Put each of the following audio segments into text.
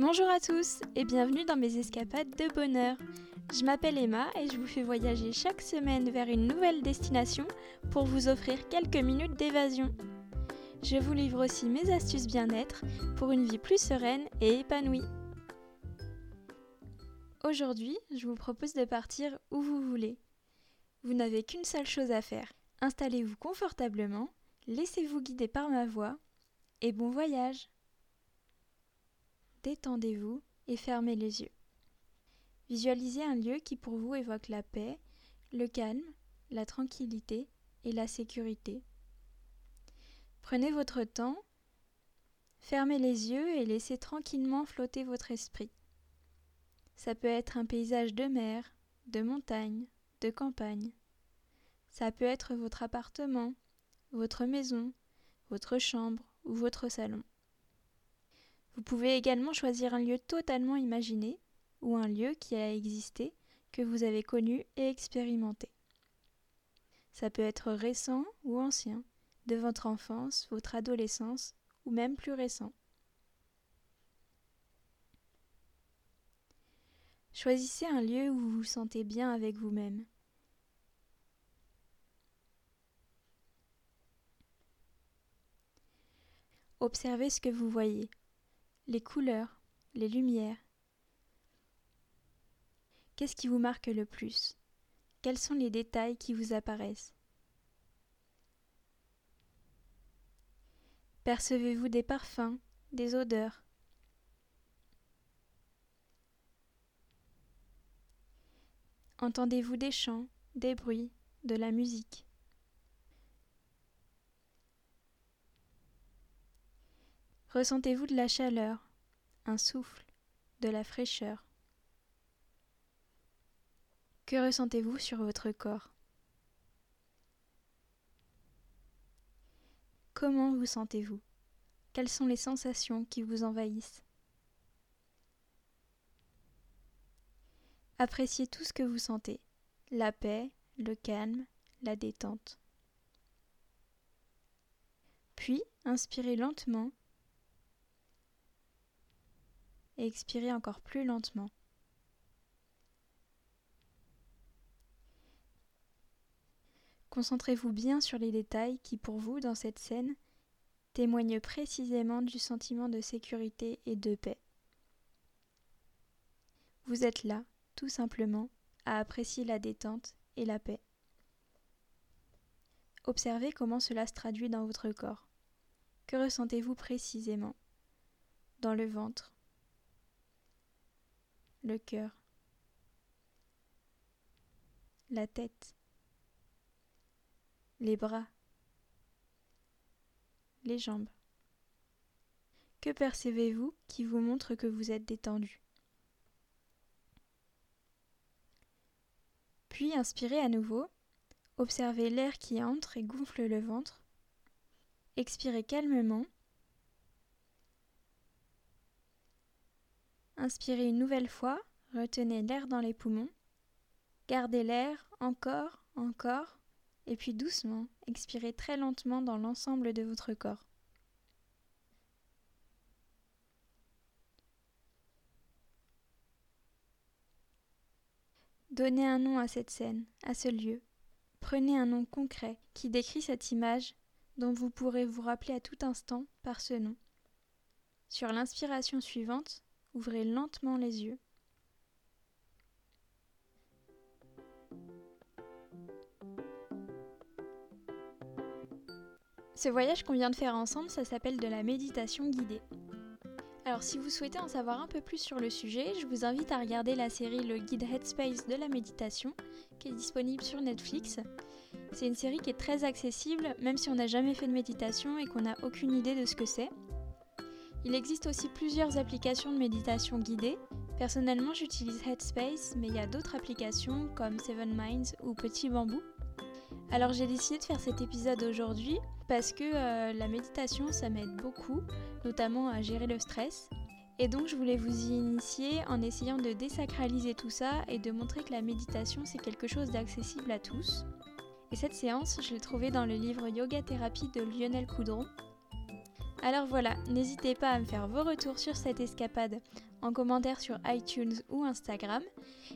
Bonjour à tous et bienvenue dans mes escapades de bonheur. Je m'appelle Emma et je vous fais voyager chaque semaine vers une nouvelle destination pour vous offrir quelques minutes d'évasion. Je vous livre aussi mes astuces bien-être pour une vie plus sereine et épanouie. Aujourd'hui, je vous propose de partir où vous voulez. Vous n'avez qu'une seule chose à faire. Installez-vous confortablement, laissez-vous guider par ma voix et bon voyage détendez-vous et fermez les yeux. Visualisez un lieu qui pour vous évoque la paix, le calme, la tranquillité et la sécurité. Prenez votre temps, fermez les yeux et laissez tranquillement flotter votre esprit. Ça peut être un paysage de mer, de montagne, de campagne. Ça peut être votre appartement, votre maison, votre chambre ou votre salon. Vous pouvez également choisir un lieu totalement imaginé ou un lieu qui a existé, que vous avez connu et expérimenté. Ça peut être récent ou ancien, de votre enfance, votre adolescence ou même plus récent. Choisissez un lieu où vous vous sentez bien avec vous-même. Observez ce que vous voyez les couleurs, les lumières. Qu'est-ce qui vous marque le plus? Quels sont les détails qui vous apparaissent? Percevez-vous des parfums, des odeurs? Entendez-vous des chants, des bruits, de la musique? Ressentez-vous de la chaleur, un souffle, de la fraîcheur? Que ressentez-vous sur votre corps? Comment vous sentez-vous? Quelles sont les sensations qui vous envahissent? Appréciez tout ce que vous sentez, la paix, le calme, la détente. Puis, inspirez lentement et expirez encore plus lentement. Concentrez-vous bien sur les détails qui, pour vous, dans cette scène, témoignent précisément du sentiment de sécurité et de paix. Vous êtes là, tout simplement, à apprécier la détente et la paix. Observez comment cela se traduit dans votre corps. Que ressentez-vous précisément? Dans le ventre, le cœur, la tête, les bras, les jambes. Que percevez-vous qui vous montre que vous êtes détendu? Puis inspirez à nouveau, observez l'air qui entre et gonfle le ventre. Expirez calmement Inspirez une nouvelle fois, retenez l'air dans les poumons. Gardez l'air encore, encore, et puis doucement, expirez très lentement dans l'ensemble de votre corps. Donnez un nom à cette scène, à ce lieu. Prenez un nom concret qui décrit cette image dont vous pourrez vous rappeler à tout instant par ce nom. Sur l'inspiration suivante, Ouvrez lentement les yeux. Ce voyage qu'on vient de faire ensemble, ça s'appelle de la méditation guidée. Alors si vous souhaitez en savoir un peu plus sur le sujet, je vous invite à regarder la série Le guide Headspace de la méditation, qui est disponible sur Netflix. C'est une série qui est très accessible, même si on n'a jamais fait de méditation et qu'on n'a aucune idée de ce que c'est. Il existe aussi plusieurs applications de méditation guidée. Personnellement, j'utilise Headspace, mais il y a d'autres applications comme Seven Minds ou Petit Bambou. Alors j'ai décidé de faire cet épisode aujourd'hui parce que euh, la méditation ça m'aide beaucoup, notamment à gérer le stress. Et donc je voulais vous y initier en essayant de désacraliser tout ça et de montrer que la méditation c'est quelque chose d'accessible à tous. Et cette séance, je l'ai trouvée dans le livre Yoga Thérapie de Lionel Coudron, alors voilà, n'hésitez pas à me faire vos retours sur cette escapade en commentaire sur iTunes ou Instagram.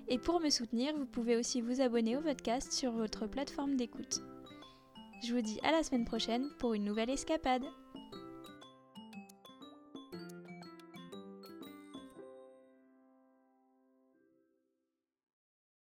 Et pour me soutenir, vous pouvez aussi vous abonner au podcast sur votre plateforme d'écoute. Je vous dis à la semaine prochaine pour une nouvelle escapade.